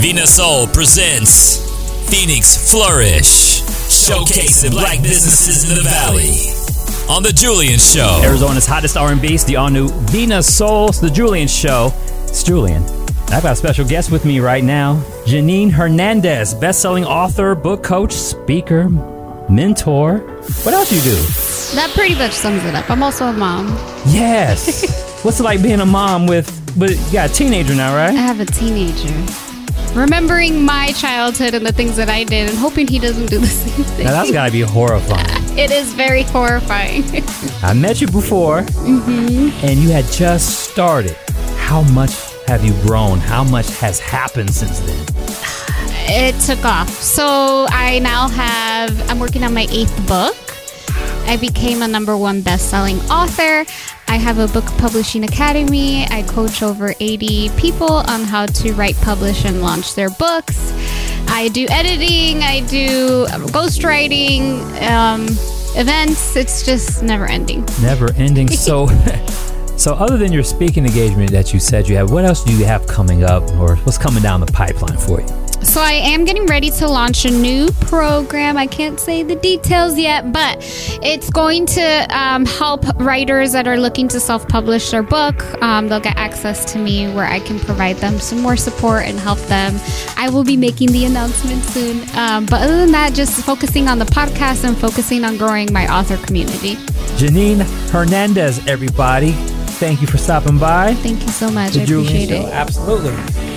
Vina Soul presents Phoenix Flourish, showcasing black businesses in the valley. On the Julian Show. Arizona's hottest R&B, the all-new Vina Soul, the Julian Show. It's Julian. I've got a special guest with me right now, Janine Hernandez, best-selling author, book coach, speaker, mentor. What else you do? That pretty much sums it up. I'm also a mom. Yes. What's it like being a mom with, but you got a teenager now, right? I have a teenager. Remembering my childhood and the things that I did and hoping he doesn't do the same thing. Now that's gotta be horrifying. it is very horrifying. I met you before, mm-hmm. and you had just started. How much have you grown? How much has happened since then? it took off. So I now have, I'm working on my eighth book. I became a number one best selling author. I have a book publishing academy. I coach over 80 people on how to write, publish, and launch their books. I do editing, I do ghostwriting, um, events. It's just never ending. Never ending. So, so other than your speaking engagement that you said you have, what else do you have coming up, or what's coming down the pipeline for you? So I am getting ready to launch a new program. I can't say the details yet, but it's going to um, help writers that are looking to self-publish their book. Um, they'll get access to me where I can provide them some more support and help them. I will be making the announcement soon. Um, but other than that, just focusing on the podcast and focusing on growing my author community. Janine Hernandez, everybody. Thank you for stopping by. Thank you so much. The I appreciate Show. it. Absolutely.